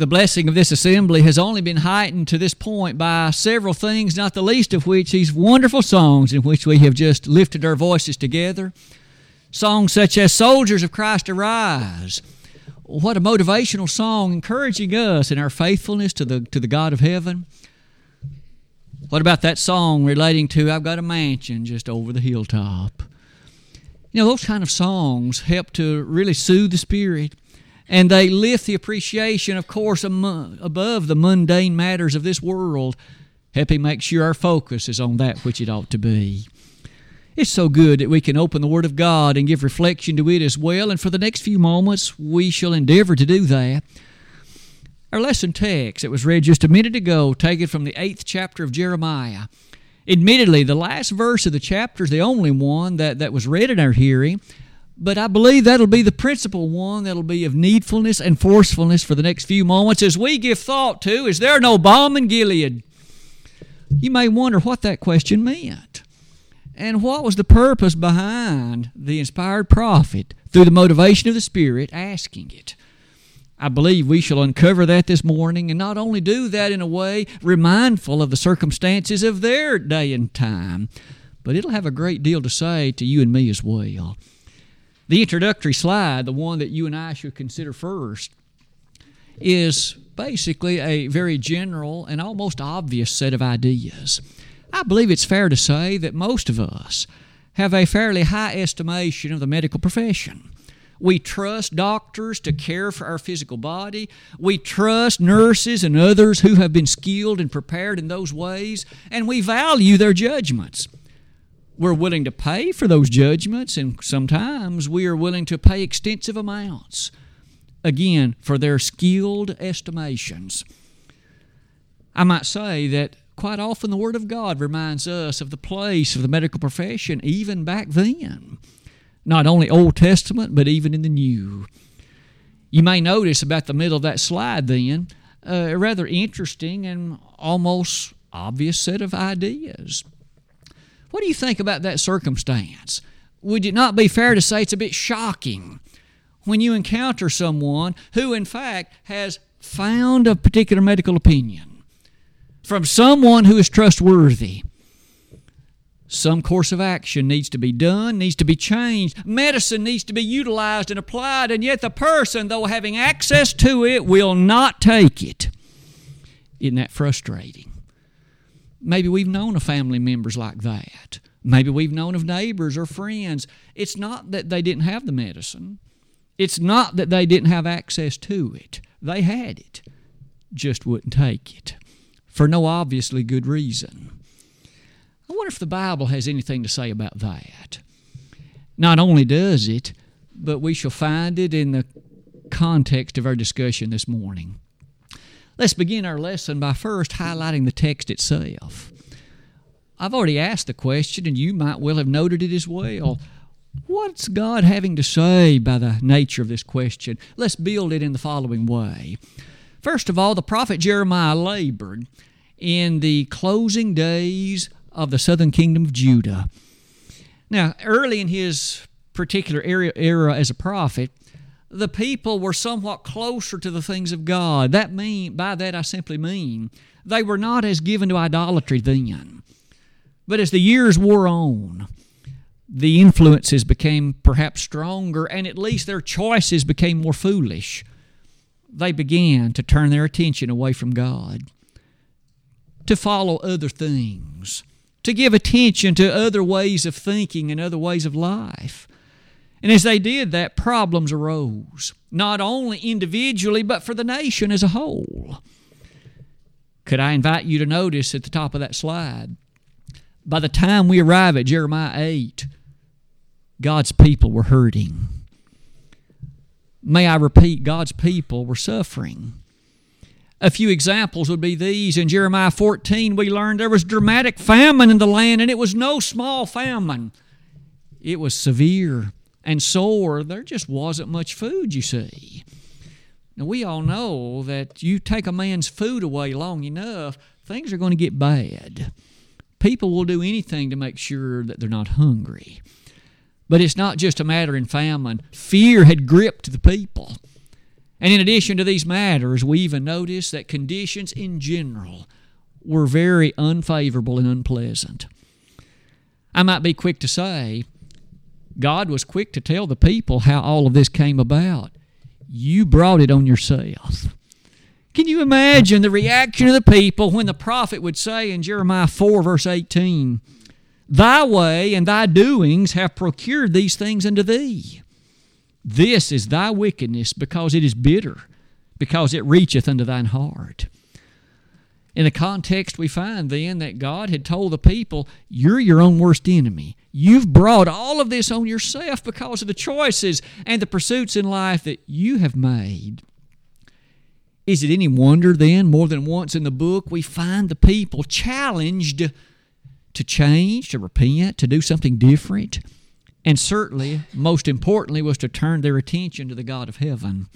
The blessing of this assembly has only been heightened to this point by several things, not the least of which these wonderful songs in which we have just lifted our voices together. Songs such as Soldiers of Christ Arise. What a motivational song encouraging us in our faithfulness to the, to the God of heaven. What about that song relating to I've got a mansion just over the hilltop? You know, those kind of songs help to really soothe the spirit and they lift the appreciation, of course, above the mundane matters of this world, helping make sure our focus is on that which it ought to be. It's so good that we can open the Word of God and give reflection to it as well, and for the next few moments we shall endeavor to do that. Our lesson text that was read just a minute ago, taken from the eighth chapter of Jeremiah. Admittedly, the last verse of the chapter is the only one that, that was read in our hearing, but I believe that'll be the principal one that'll be of needfulness and forcefulness for the next few moments as we give thought to is there no balm in Gilead? You may wonder what that question meant. And what was the purpose behind the inspired prophet, through the motivation of the Spirit, asking it? I believe we shall uncover that this morning and not only do that in a way remindful of the circumstances of their day and time, but it'll have a great deal to say to you and me as well. The introductory slide, the one that you and I should consider first, is basically a very general and almost obvious set of ideas. I believe it's fair to say that most of us have a fairly high estimation of the medical profession. We trust doctors to care for our physical body. We trust nurses and others who have been skilled and prepared in those ways, and we value their judgments we're willing to pay for those judgments, and sometimes we are willing to pay extensive amounts, again, for their skilled estimations. I might say that quite often the Word of God reminds us of the place of the medical profession even back then, not only Old Testament, but even in the New. You may notice about the middle of that slide then uh, a rather interesting and almost obvious set of ideas. What do you think about that circumstance? Would it not be fair to say it's a bit shocking when you encounter someone who, in fact, has found a particular medical opinion from someone who is trustworthy? Some course of action needs to be done, needs to be changed. Medicine needs to be utilized and applied, and yet the person, though having access to it, will not take it. Isn't that frustrating? Maybe we've known of family members like that. Maybe we've known of neighbors or friends. It's not that they didn't have the medicine, it's not that they didn't have access to it. They had it, just wouldn't take it for no obviously good reason. I wonder if the Bible has anything to say about that. Not only does it, but we shall find it in the context of our discussion this morning. Let's begin our lesson by first highlighting the text itself. I've already asked the question, and you might well have noted it as well. What's God having to say by the nature of this question? Let's build it in the following way. First of all, the prophet Jeremiah labored in the closing days of the southern kingdom of Judah. Now, early in his particular era, era as a prophet, the people were somewhat closer to the things of God. That mean by that I simply mean they were not as given to idolatry then. But as the years wore on, the influences became perhaps stronger, and at least their choices became more foolish. They began to turn their attention away from God, to follow other things, to give attention to other ways of thinking and other ways of life. And as they did that, problems arose, not only individually, but for the nation as a whole. Could I invite you to notice at the top of that slide? By the time we arrive at Jeremiah 8, God's people were hurting. May I repeat, God's people were suffering. A few examples would be these. In Jeremiah 14, we learned there was dramatic famine in the land, and it was no small famine, it was severe and sore, there just wasn't much food, you see. Now, we all know that you take a man's food away long enough, things are going to get bad. People will do anything to make sure that they're not hungry. But it's not just a matter in famine. Fear had gripped the people. And in addition to these matters, we even notice that conditions in general were very unfavorable and unpleasant. I might be quick to say, God was quick to tell the people how all of this came about. You brought it on yourself. Can you imagine the reaction of the people when the prophet would say in Jeremiah 4, verse 18, Thy way and thy doings have procured these things unto thee. This is thy wickedness because it is bitter, because it reacheth unto thine heart. In the context, we find then that God had told the people, You're your own worst enemy. You've brought all of this on yourself because of the choices and the pursuits in life that you have made. Is it any wonder then, more than once in the book, we find the people challenged to change, to repent, to do something different? And certainly, most importantly, was to turn their attention to the God of heaven.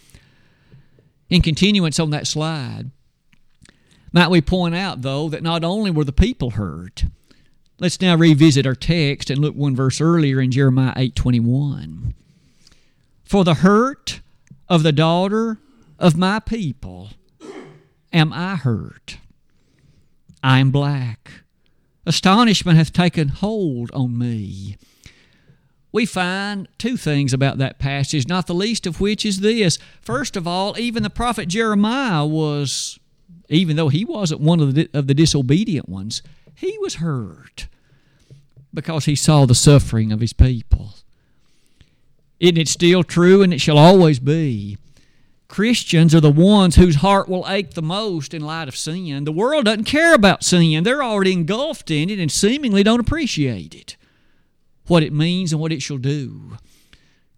In continuance on that slide, might we point out, though, that not only were the people hurt, let's now revisit our text and look one verse earlier in Jeremiah 8:21. For the hurt of the daughter of my people am I hurt. I am black. Astonishment hath taken hold on me. We find two things about that passage, not the least of which is this. First of all, even the prophet Jeremiah was even though he wasn't one of the, of the disobedient ones, he was hurt because he saw the suffering of his people. Isn't it still true, and it shall always be? Christians are the ones whose heart will ache the most in light of sin. The world doesn't care about sin, they're already engulfed in it and seemingly don't appreciate it, what it means and what it shall do.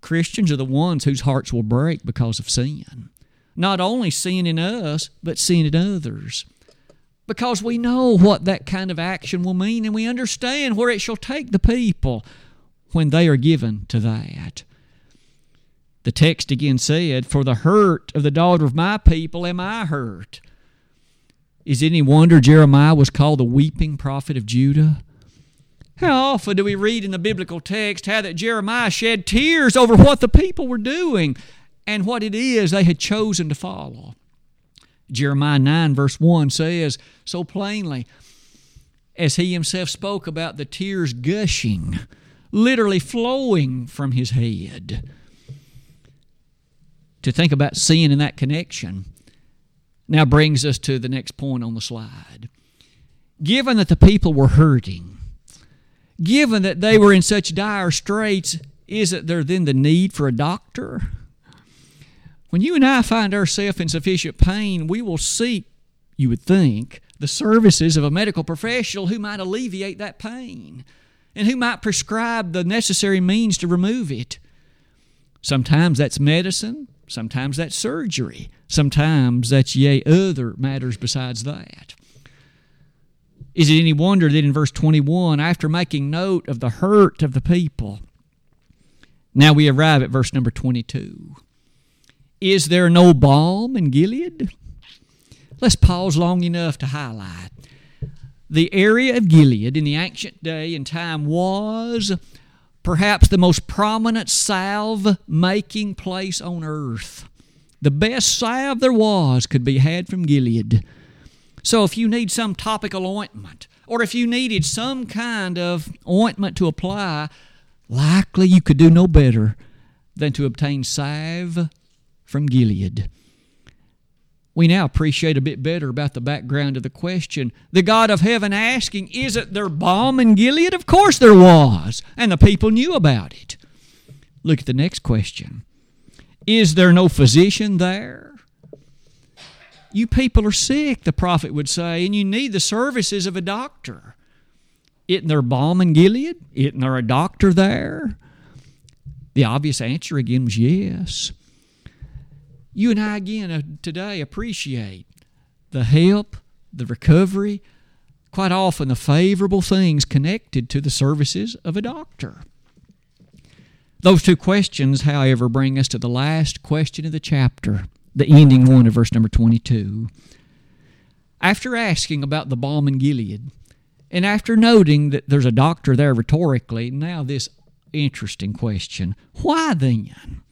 Christians are the ones whose hearts will break because of sin not only sin in us, but sin in others. Because we know what that kind of action will mean and we understand where it shall take the people when they are given to that. The text again said, For the hurt of the daughter of my people am I hurt. Is it any wonder Jeremiah was called the weeping prophet of Judah? How often do we read in the biblical text how that Jeremiah shed tears over what the people were doing? And what it is they had chosen to follow. Jeremiah 9, verse 1 says so plainly, as he himself spoke about the tears gushing, literally flowing from his head. To think about sin in that connection now brings us to the next point on the slide. Given that the people were hurting, given that they were in such dire straits, isn't there then the need for a doctor? When you and I find ourselves in sufficient pain, we will seek, you would think, the services of a medical professional who might alleviate that pain and who might prescribe the necessary means to remove it. Sometimes that's medicine, sometimes that's surgery, sometimes that's yea, other matters besides that. Is it any wonder that in verse 21, after making note of the hurt of the people, now we arrive at verse number 22. Is there no balm in Gilead? Let's pause long enough to highlight. The area of Gilead in the ancient day and time was perhaps the most prominent salve making place on earth. The best salve there was could be had from Gilead. So if you need some topical ointment, or if you needed some kind of ointment to apply, likely you could do no better than to obtain salve from Gilead. We now appreciate a bit better about the background of the question. The God of heaven asking, Isn't there balm in Gilead? Of course there was, and the people knew about it. Look at the next question Is there no physician there? You people are sick, the prophet would say, and you need the services of a doctor. Isn't there balm in Gilead? Isn't there a doctor there? The obvious answer again was yes you and I again uh, today appreciate the help, the recovery, quite often the favorable things connected to the services of a doctor. Those two questions, however, bring us to the last question of the chapter, the ending one of verse number 22. After asking about the balm in Gilead, and after noting that there's a doctor there rhetorically, now this interesting question Why then?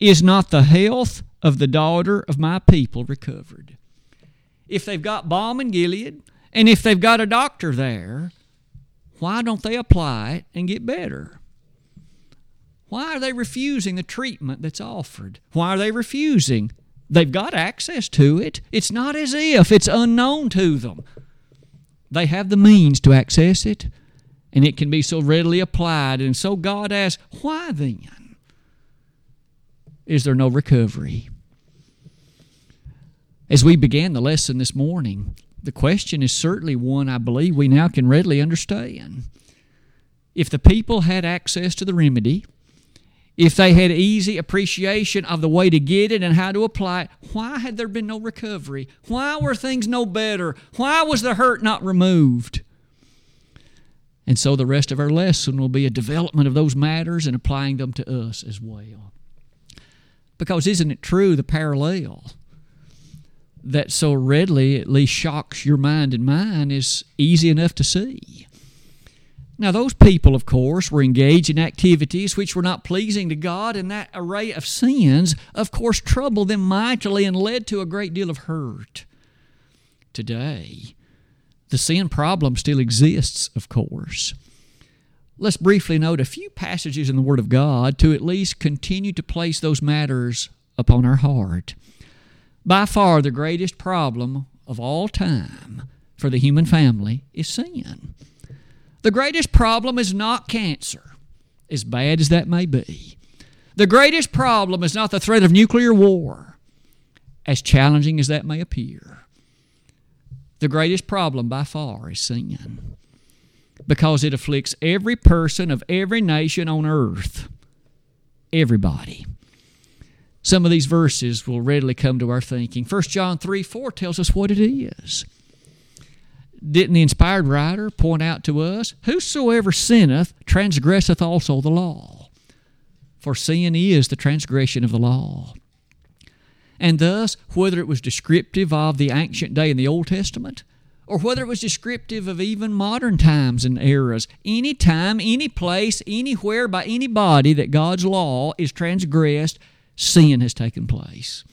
Is not the health of the daughter of my people recovered. If they've got balm in Gilead, and if they've got a doctor there, why don't they apply it and get better? Why are they refusing the treatment that's offered? Why are they refusing? They've got access to it. It's not as if it's unknown to them. They have the means to access it, and it can be so readily applied. And so God asks, why then is there no recovery? As we began the lesson this morning, the question is certainly one I believe we now can readily understand. If the people had access to the remedy, if they had easy appreciation of the way to get it and how to apply it, why had there been no recovery? Why were things no better? Why was the hurt not removed? And so the rest of our lesson will be a development of those matters and applying them to us as well. Because isn't it true, the parallel that so readily at least shocks your mind and mine is easy enough to see? Now, those people, of course, were engaged in activities which were not pleasing to God, and that array of sins, of course, troubled them mightily and led to a great deal of hurt. Today, the sin problem still exists, of course. Let's briefly note a few passages in the Word of God to at least continue to place those matters upon our heart. By far, the greatest problem of all time for the human family is sin. The greatest problem is not cancer, as bad as that may be. The greatest problem is not the threat of nuclear war, as challenging as that may appear. The greatest problem by far is sin, because it afflicts every person of every nation on earth. Everybody. Some of these verses will readily come to our thinking. 1 John 3 4 tells us what it is didn't the inspired writer point out to us, Whosoever sinneth transgresseth also the law? For sin is the transgression of the law. And thus, whether it was descriptive of the ancient day in the Old Testament, or whether it was descriptive of even modern times and eras, any time, any place, anywhere, by anybody that God's law is transgressed, sin has taken place.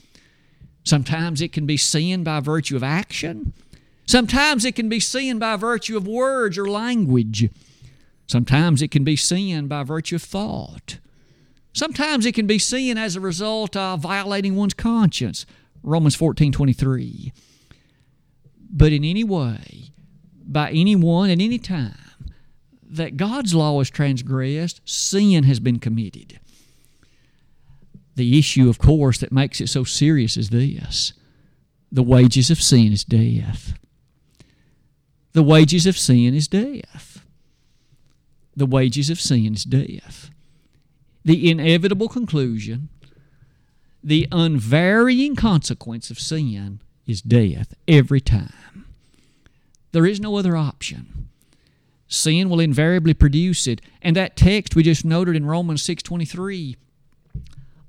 Sometimes it can be sin by virtue of action. Sometimes it can be sin by virtue of words or language. Sometimes it can be sin by virtue of thought. Sometimes it can be sin as a result of violating one's conscience. Romans 14 23. But in any way, by anyone at any time, that God's law is transgressed, sin has been committed. The issue, of course, that makes it so serious is this the wages of sin is death. The wages of sin is death. The wages of sin is death. The inevitable conclusion, the unvarying consequence of sin is death every time. There is no other option. Sin will invariably produce it, and that text we just noted in Romans 6:23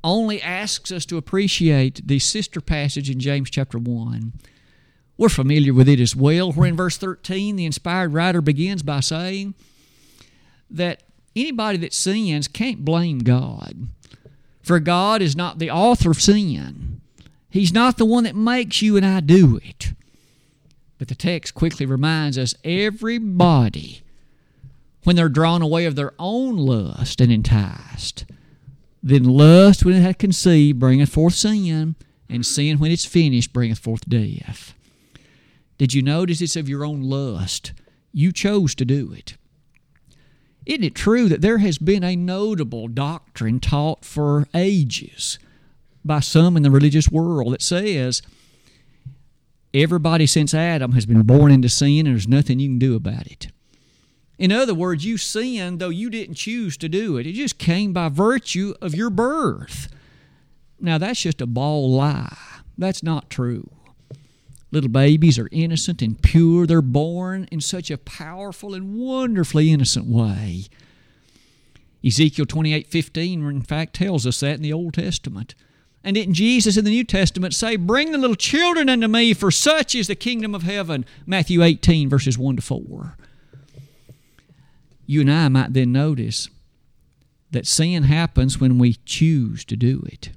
only asks us to appreciate the sister passage in James chapter 1 we're familiar with it as well, where in verse 13 the inspired writer begins by saying that anybody that sins can't blame God. For God is not the author of sin, He's not the one that makes you and I do it. But the text quickly reminds us everybody, when they're drawn away of their own lust and enticed, then lust, when it hath conceived, bringeth forth sin, and sin, when it's finished, bringeth forth death. Did you notice it's of your own lust? You chose to do it. Isn't it true that there has been a notable doctrine taught for ages by some in the religious world that says everybody since Adam has been born into sin and there's nothing you can do about it? In other words, you sinned though you didn't choose to do it. It just came by virtue of your birth. Now, that's just a bald lie. That's not true. Little babies are innocent and pure. They're born in such a powerful and wonderfully innocent way. Ezekiel 28 15, in fact, tells us that in the Old Testament. And didn't Jesus in the New Testament say, Bring the little children unto me, for such is the kingdom of heaven? Matthew 18, verses 1 to 4. You and I might then notice that sin happens when we choose to do it.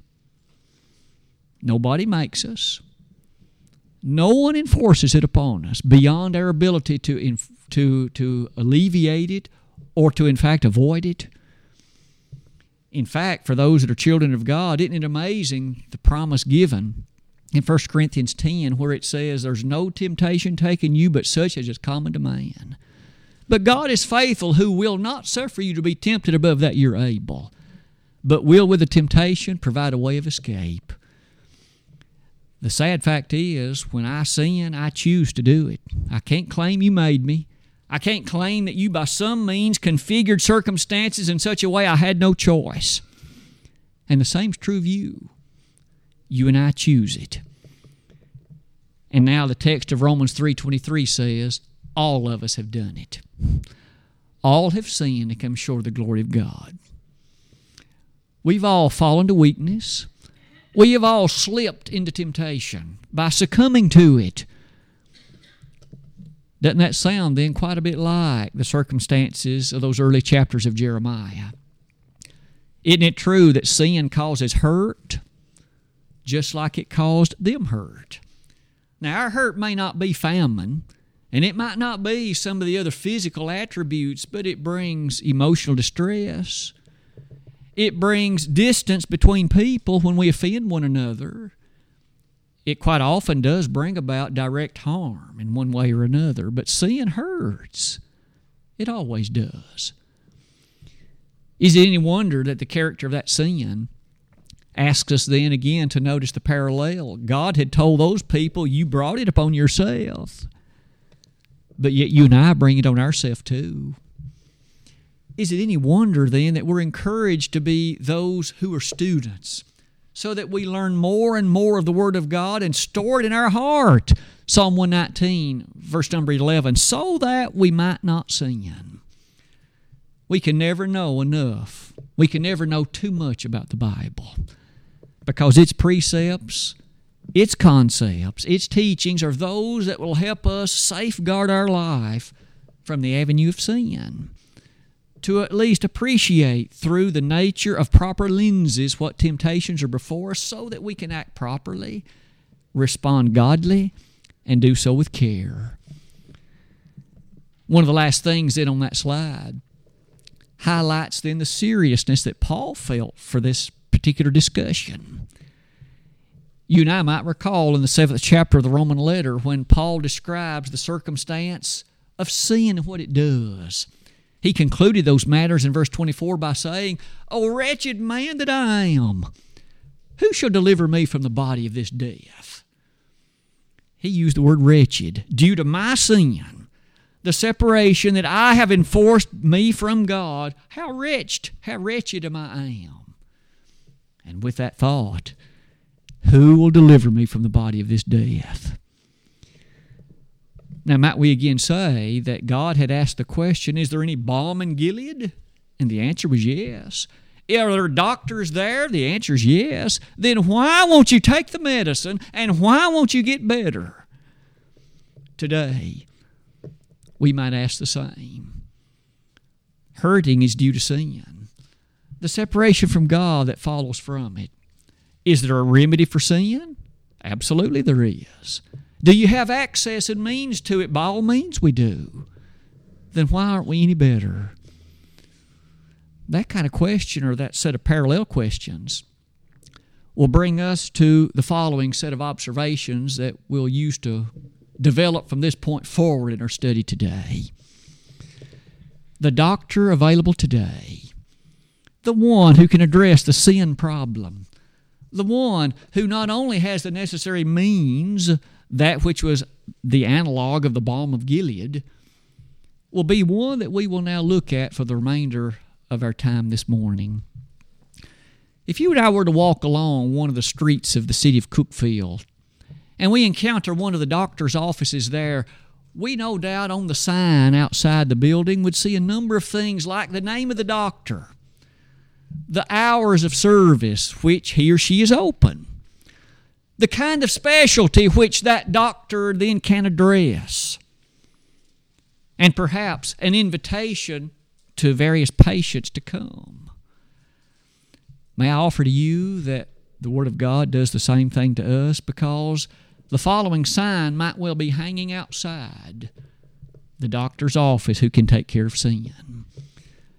Nobody makes us. No one enforces it upon us beyond our ability to, to, to alleviate it or to, in fact, avoid it. In fact, for those that are children of God, isn't it amazing the promise given in 1 Corinthians 10 where it says, There's no temptation taken you but such as is common to man. But God is faithful, who will not suffer you to be tempted above that you're able, but will with the temptation provide a way of escape. The sad fact is, when I sin, I choose to do it. I can't claim you made me. I can't claim that you by some means configured circumstances in such a way I had no choice. And the same's true of you. You and I choose it. And now the text of Romans 3:23 says, all of us have done it. All have sinned and come short of the glory of God. We've all fallen to weakness. We have all slipped into temptation by succumbing to it. Doesn't that sound then quite a bit like the circumstances of those early chapters of Jeremiah? Isn't it true that sin causes hurt just like it caused them hurt? Now, our hurt may not be famine, and it might not be some of the other physical attributes, but it brings emotional distress. It brings distance between people when we offend one another. It quite often does bring about direct harm in one way or another, but sin hurts. It always does. Is it any wonder that the character of that sin asks us then again to notice the parallel? God had told those people, You brought it upon yourself. But yet you and I bring it on ourselves too. Is it any wonder then that we're encouraged to be those who are students so that we learn more and more of the Word of God and store it in our heart? Psalm 119, verse number 11, so that we might not sin. We can never know enough. We can never know too much about the Bible because its precepts its concepts, its teachings are those that will help us safeguard our life from the avenue of sin. To at least appreciate through the nature of proper lenses what temptations are before us so that we can act properly, respond godly, and do so with care. One of the last things then on that slide highlights then the seriousness that Paul felt for this particular discussion. You and I might recall in the seventh chapter of the Roman letter when Paul describes the circumstance of sin and what it does. He concluded those matters in verse 24 by saying, O wretched man that I am, who shall deliver me from the body of this death? He used the word wretched due to my sin, the separation that I have enforced me from God. How wretched, how wretched am I am. And with that thought, who will deliver me from the body of this death? Now, might we again say that God had asked the question, Is there any balm in Gilead? And the answer was yes. Are there doctors there? The answer is yes. Then why won't you take the medicine and why won't you get better? Today, we might ask the same. Hurting is due to sin, the separation from God that follows from it. Is there a remedy for sin? Absolutely, there is. Do you have access and means to it? By all means, we do. Then why aren't we any better? That kind of question, or that set of parallel questions, will bring us to the following set of observations that we'll use to develop from this point forward in our study today. The doctor available today, the one who can address the sin problem, the one who not only has the necessary means, that which was the analog of the balm of Gilead, will be one that we will now look at for the remainder of our time this morning. If you and I were to walk along one of the streets of the city of Cookfield and we encounter one of the doctor's offices there, we no doubt on the sign outside the building would see a number of things like the name of the doctor, the hours of service which he or she is open, the kind of specialty which that doctor then can address, and perhaps an invitation to various patients to come. May I offer to you that the Word of God does the same thing to us because the following sign might well be hanging outside the doctor's office who can take care of sin.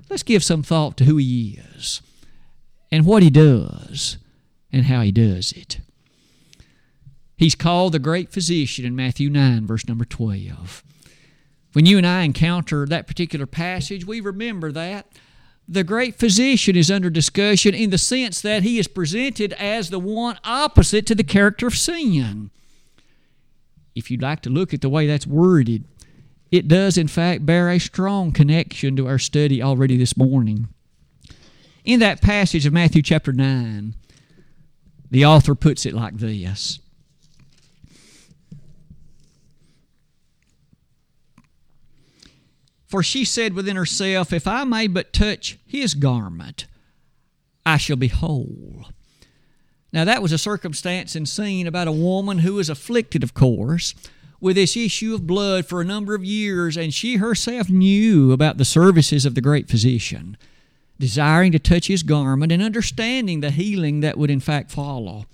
Let's give some thought to who he is and what he does and how he does it. He's called the great physician in Matthew 9, verse number 12. When you and I encounter that particular passage, we remember that. The great physician is under discussion in the sense that he is presented as the one opposite to the character of sin. If you'd like to look at the way that's worded, it does, in fact, bear a strong connection to our study already this morning. In that passage of Matthew chapter 9, the author puts it like this For she said within herself, If I may but touch his garment, I shall be whole. Now, that was a circumstance and scene about a woman who was afflicted, of course, with this issue of blood for a number of years, and she herself knew about the services of the great physician, desiring to touch his garment and understanding the healing that would in fact follow.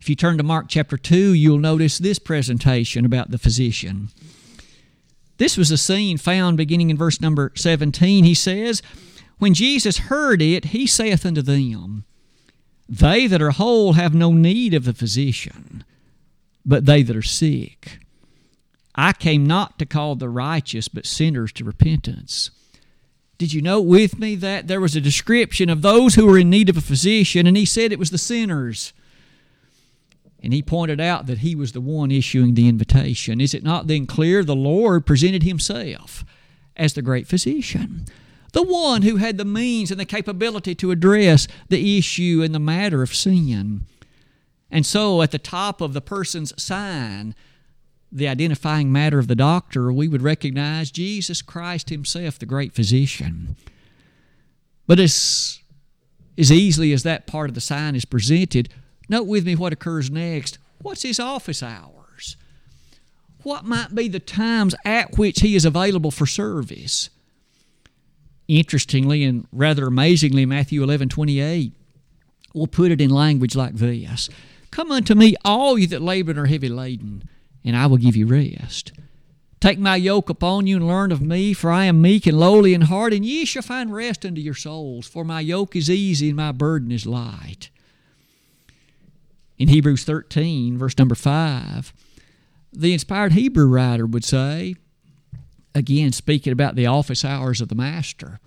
If you turn to Mark chapter 2, you'll notice this presentation about the physician. This was a scene found beginning in verse number 17. He says, When Jesus heard it, he saith unto them, They that are whole have no need of the physician but they that are sick. I came not to call the righteous, but sinners to repentance. Did you note with me that there was a description of those who were in need of a physician, and he said it was the sinners? And he pointed out that he was the one issuing the invitation. Is it not then clear the Lord presented himself as the great physician? The one who had the means and the capability to address the issue and the matter of sin. And so at the top of the person's sign, the identifying matter of the doctor, we would recognize Jesus Christ Himself, the great physician. But as, as easily as that part of the sign is presented, note with me what occurs next. What's His office hours? What might be the times at which He is available for service? Interestingly and rather amazingly, Matthew 11 28 will put it in language like this Come unto me, all you that labor and are heavy laden, and I will give you rest. Take my yoke upon you and learn of me, for I am meek and lowly in heart, and ye shall find rest unto your souls. For my yoke is easy and my burden is light. In Hebrews 13, verse number 5, the inspired Hebrew writer would say, again speaking about the office hours of the Master,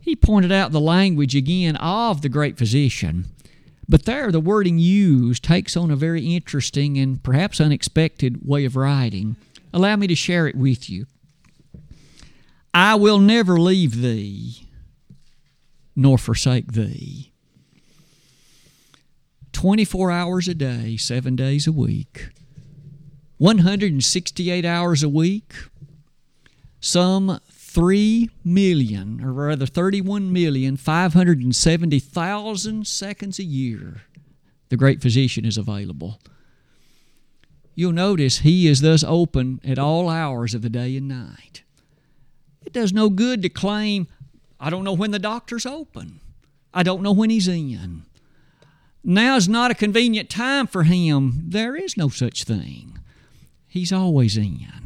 he pointed out the language again of the great physician but there, the wording used takes on a very interesting and perhaps unexpected way of writing. Allow me to share it with you. I will never leave thee nor forsake thee. 24 hours a day, seven days a week, 168 hours a week, some 3 million, or rather thirty-one million five hundred and seventy thousand seconds a year, the great physician is available. You'll notice he is thus open at all hours of the day and night. It does no good to claim, I don't know when the doctor's open. I don't know when he's in. Now's not a convenient time for him. There is no such thing. He's always in.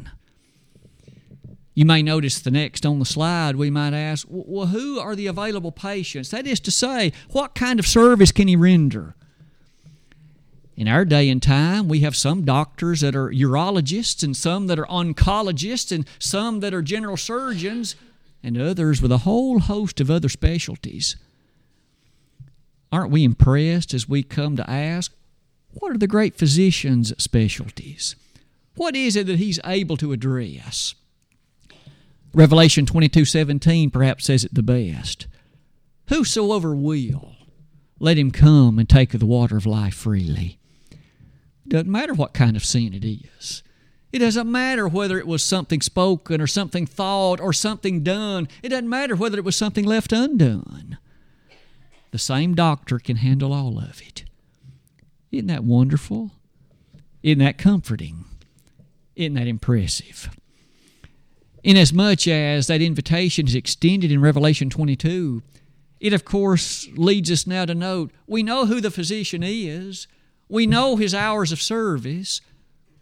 You may notice the next on the slide, we might ask, well, who are the available patients? That is to say, what kind of service can he render? In our day and time, we have some doctors that are urologists, and some that are oncologists, and some that are general surgeons, and others with a whole host of other specialties. Aren't we impressed as we come to ask, what are the great physician's specialties? What is it that he's able to address? Revelation 22:17 perhaps says it the best. Whosoever will, let him come and take of the water of life freely. Doesn't matter what kind of sin it is. It doesn't matter whether it was something spoken or something thought or something done. It doesn't matter whether it was something left undone. The same doctor can handle all of it. Isn't that wonderful? Isn't that comforting? Isn't that impressive? Inasmuch as that invitation is extended in Revelation 22, It, of course, leads us now to note we know who the physician is, we know his hours of service,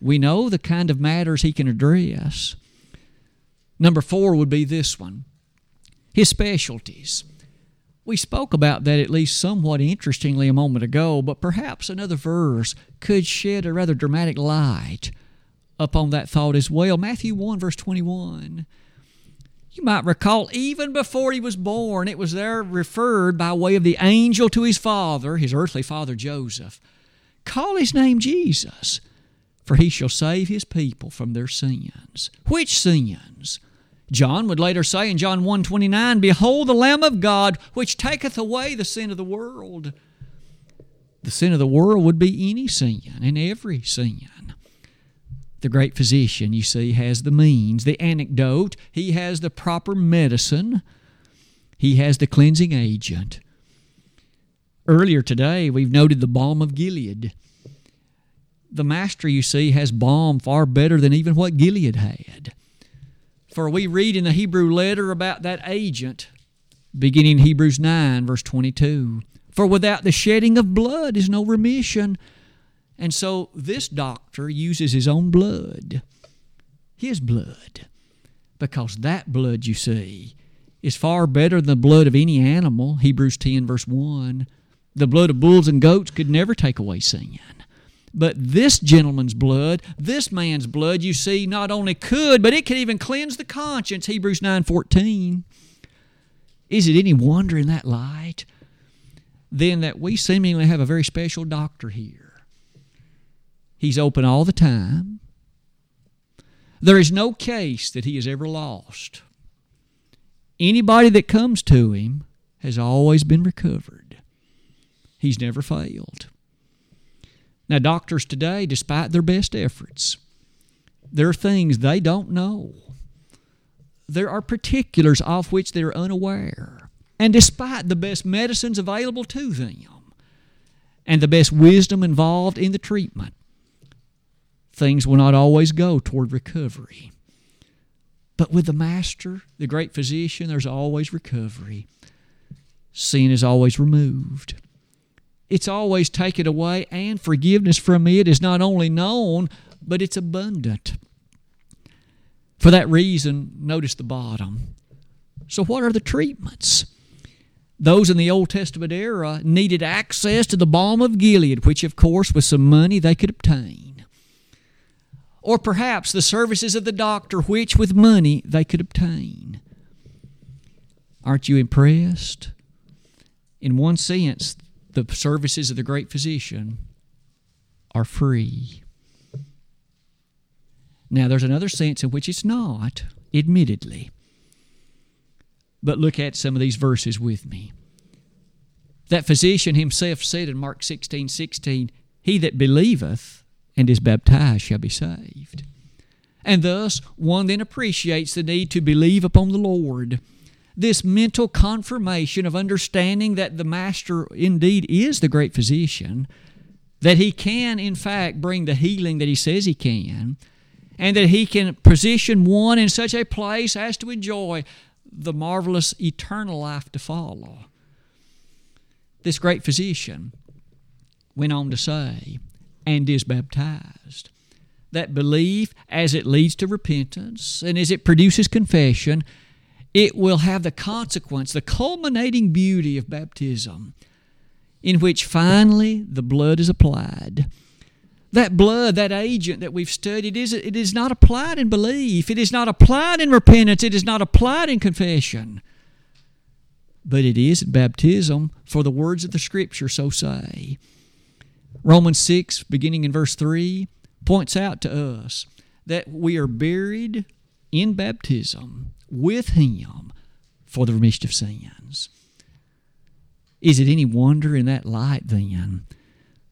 we know the kind of matters he can address. Number four would be this one his specialties. We spoke about that at least somewhat interestingly a moment ago, but perhaps another verse could shed a rather dramatic light upon that thought as well. Matthew 1, verse 21. You might recall, even before he was born, it was there referred by way of the angel to his father, his earthly father Joseph. Call his name Jesus, for he shall save his people from their sins. Which sins? John would later say in John 1:29, "Behold the Lamb of God, which taketh away the sin of the world." The sin of the world would be any sin and every sin. The great physician, you see, has the means, the antidote, he has the proper medicine, he has the cleansing agent. Earlier today, we've noted the balm of Gilead. The Master, you see, has balm far better than even what Gilead had. For we read in the Hebrew letter about that agent, beginning Hebrews 9, verse 22. For without the shedding of blood is no remission. And so this doctor uses his own blood, his blood, because that blood, you see, is far better than the blood of any animal. Hebrews 10, verse 1. The blood of bulls and goats could never take away sin. But this gentleman's blood, this man's blood, you see, not only could, but it could even cleanse the conscience. Hebrews 9:14. Is it any wonder in that light then that we seemingly have a very special doctor here? He's open all the time. There is no case that he has ever lost. Anybody that comes to him has always been recovered. He's never failed. Now, doctors today, despite their best efforts, there are things they don't know. There are particulars of which they're unaware. And despite the best medicines available to them and the best wisdom involved in the treatment, things will not always go toward recovery. But with the Master, the great physician, there's always recovery. Sin is always removed it's always taken away, and forgiveness from it is not only known, but it's abundant. For that reason, notice the bottom. So, what are the treatments? Those in the Old Testament era needed access to the balm of Gilead, which, of course, with some money they could obtain. Or perhaps the services of the doctor, which, with money, they could obtain. Aren't you impressed? In one sense, the services of the great physician are free. Now, there's another sense in which it's not, admittedly. But look at some of these verses with me. That physician himself said in Mark 16 16, He that believeth and is baptized shall be saved. And thus, one then appreciates the need to believe upon the Lord this mental confirmation of understanding that the Master indeed is the great physician, that he can, in fact, bring the healing that he says he can, and that he can position one in such a place as to enjoy the marvelous eternal life to follow. This great physician went on to say, and is baptized. That belief, as it leads to repentance and as it produces confession, it will have the consequence, the culminating beauty of baptism, in which finally the blood is applied. That blood, that agent that we've studied, is it is not applied in belief. It is not applied in repentance. It is not applied in confession. But it is baptism, for the words of the Scripture so say. Romans 6, beginning in verse 3, points out to us that we are buried in baptism with him for the remission of sins. Is it any wonder in that light then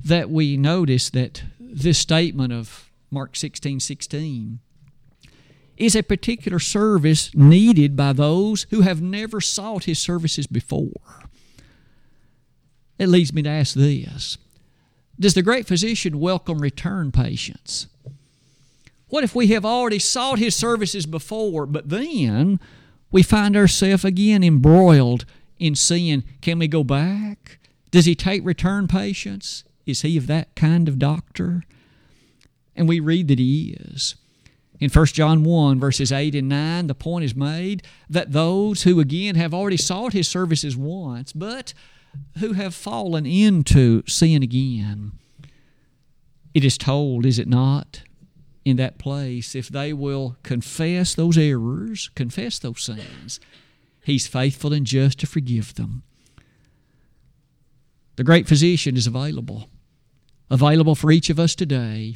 that we notice that this statement of Mark 16 16 is a particular service needed by those who have never sought his services before? It leads me to ask this Does the great physician welcome return patients? What if we have already sought His services before, but then we find ourselves again embroiled in sin, can we go back? Does he take return patients? Is he of that kind of doctor? And we read that he is. In 1 John 1, verses 8 and 9, the point is made that those who, again, have already sought his services once, but who have fallen into sin again, it is told, is it not, in that place, if they will confess those errors, confess those sins, he's faithful and just to forgive them. The great physician is available, available for each of us today.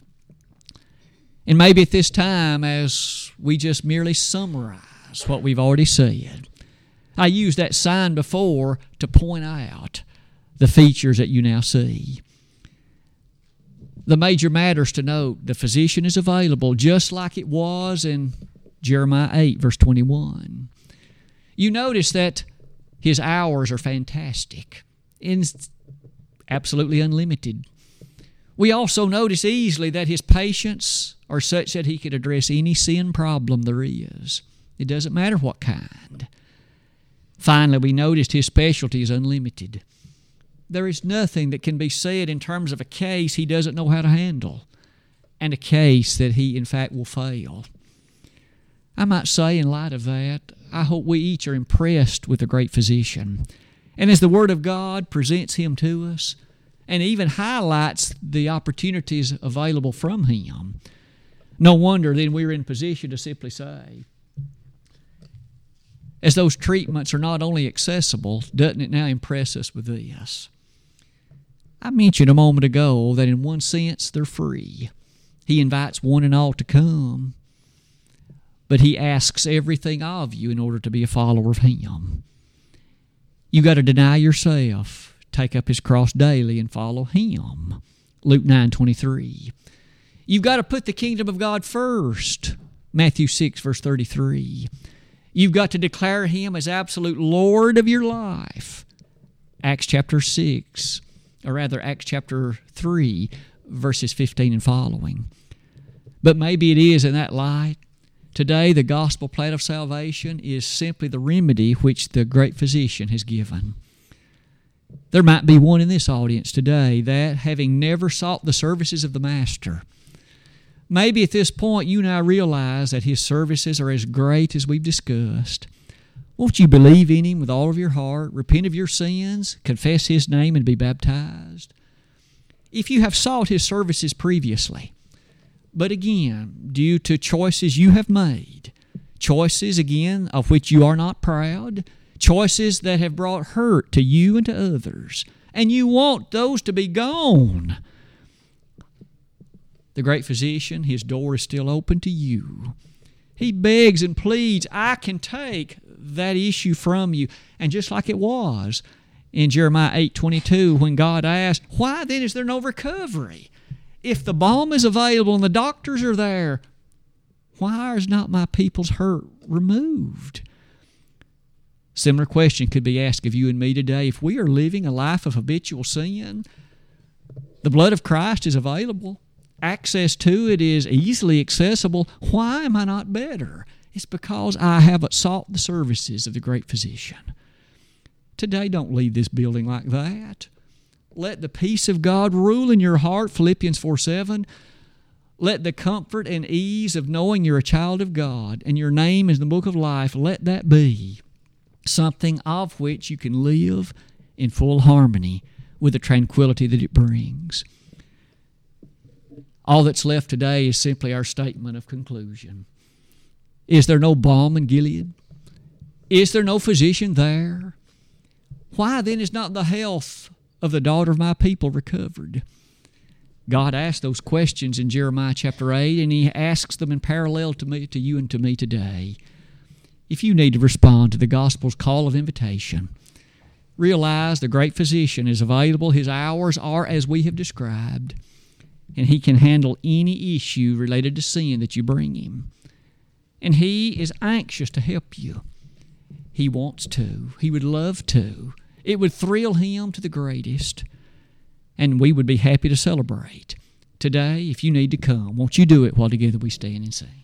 And maybe at this time, as we just merely summarize what we've already said, I used that sign before to point out the features that you now see. The major matters to note the physician is available just like it was in Jeremiah 8, verse 21. You notice that his hours are fantastic absolutely unlimited. We also notice easily that his patients are such that he could address any sin problem there is. It doesn't matter what kind. Finally, we noticed his specialty is unlimited. There is nothing that can be said in terms of a case he doesn't know how to handle, and a case that he, in fact, will fail. I might say, in light of that, I hope we each are impressed with the great physician. And as the Word of God presents him to us, and even highlights the opportunities available from him, no wonder then we're in position to simply say, as those treatments are not only accessible, doesn't it now impress us with this? I mentioned a moment ago that in one sense they're free. He invites one and all to come, but he asks everything of you in order to be a follower of him. You got to deny yourself, take up his cross daily and follow him. Luke 9:23. You've got to put the kingdom of God first. Matthew 6 verse 33. You've got to declare him as absolute Lord of your life. Acts chapter 6, or rather Acts chapter 3, verses 15 and following. But maybe it is in that light. Today, the gospel plan of salvation is simply the remedy which the great physician has given. There might be one in this audience today that, having never sought the services of the Master, Maybe at this point you now realize that His services are as great as we've discussed. Won't you believe in Him with all of your heart, repent of your sins, confess His name, and be baptized? If you have sought His services previously, but again, due to choices you have made, choices again of which you are not proud, choices that have brought hurt to you and to others, and you want those to be gone the great physician, his door is still open to you. He begs and pleads, I can take that issue from you. And just like it was in Jeremiah 8 22, when God asked, Why then is there no recovery? If the balm is available and the doctors are there, why is not my people's hurt removed? Similar question could be asked of you and me today. If we are living a life of habitual sin, the blood of Christ is available access to it is easily accessible, why am I not better? It's because I haven't sought the services of the great physician. Today, don't leave this building like that. Let the peace of God rule in your heart, Philippians 4 7. Let the comfort and ease of knowing you're a child of God and your name is the book of life, let that be something of which you can live in full harmony with the tranquility that it brings. All that's left today is simply our statement of conclusion. Is there no balm in Gilead? Is there no physician there? Why then is not the health of the daughter of my people recovered? God asked those questions in Jeremiah chapter 8, and He asks them in parallel to me, to you and to me today. If you need to respond to the gospel's call of invitation, realize the great physician is available. His hours are as we have described and He can handle any issue related to sin that you bring Him. And He is anxious to help you. He wants to, He would love to. It would thrill Him to the greatest, and we would be happy to celebrate. Today, if you need to come, won't you do it while together we stand and sing?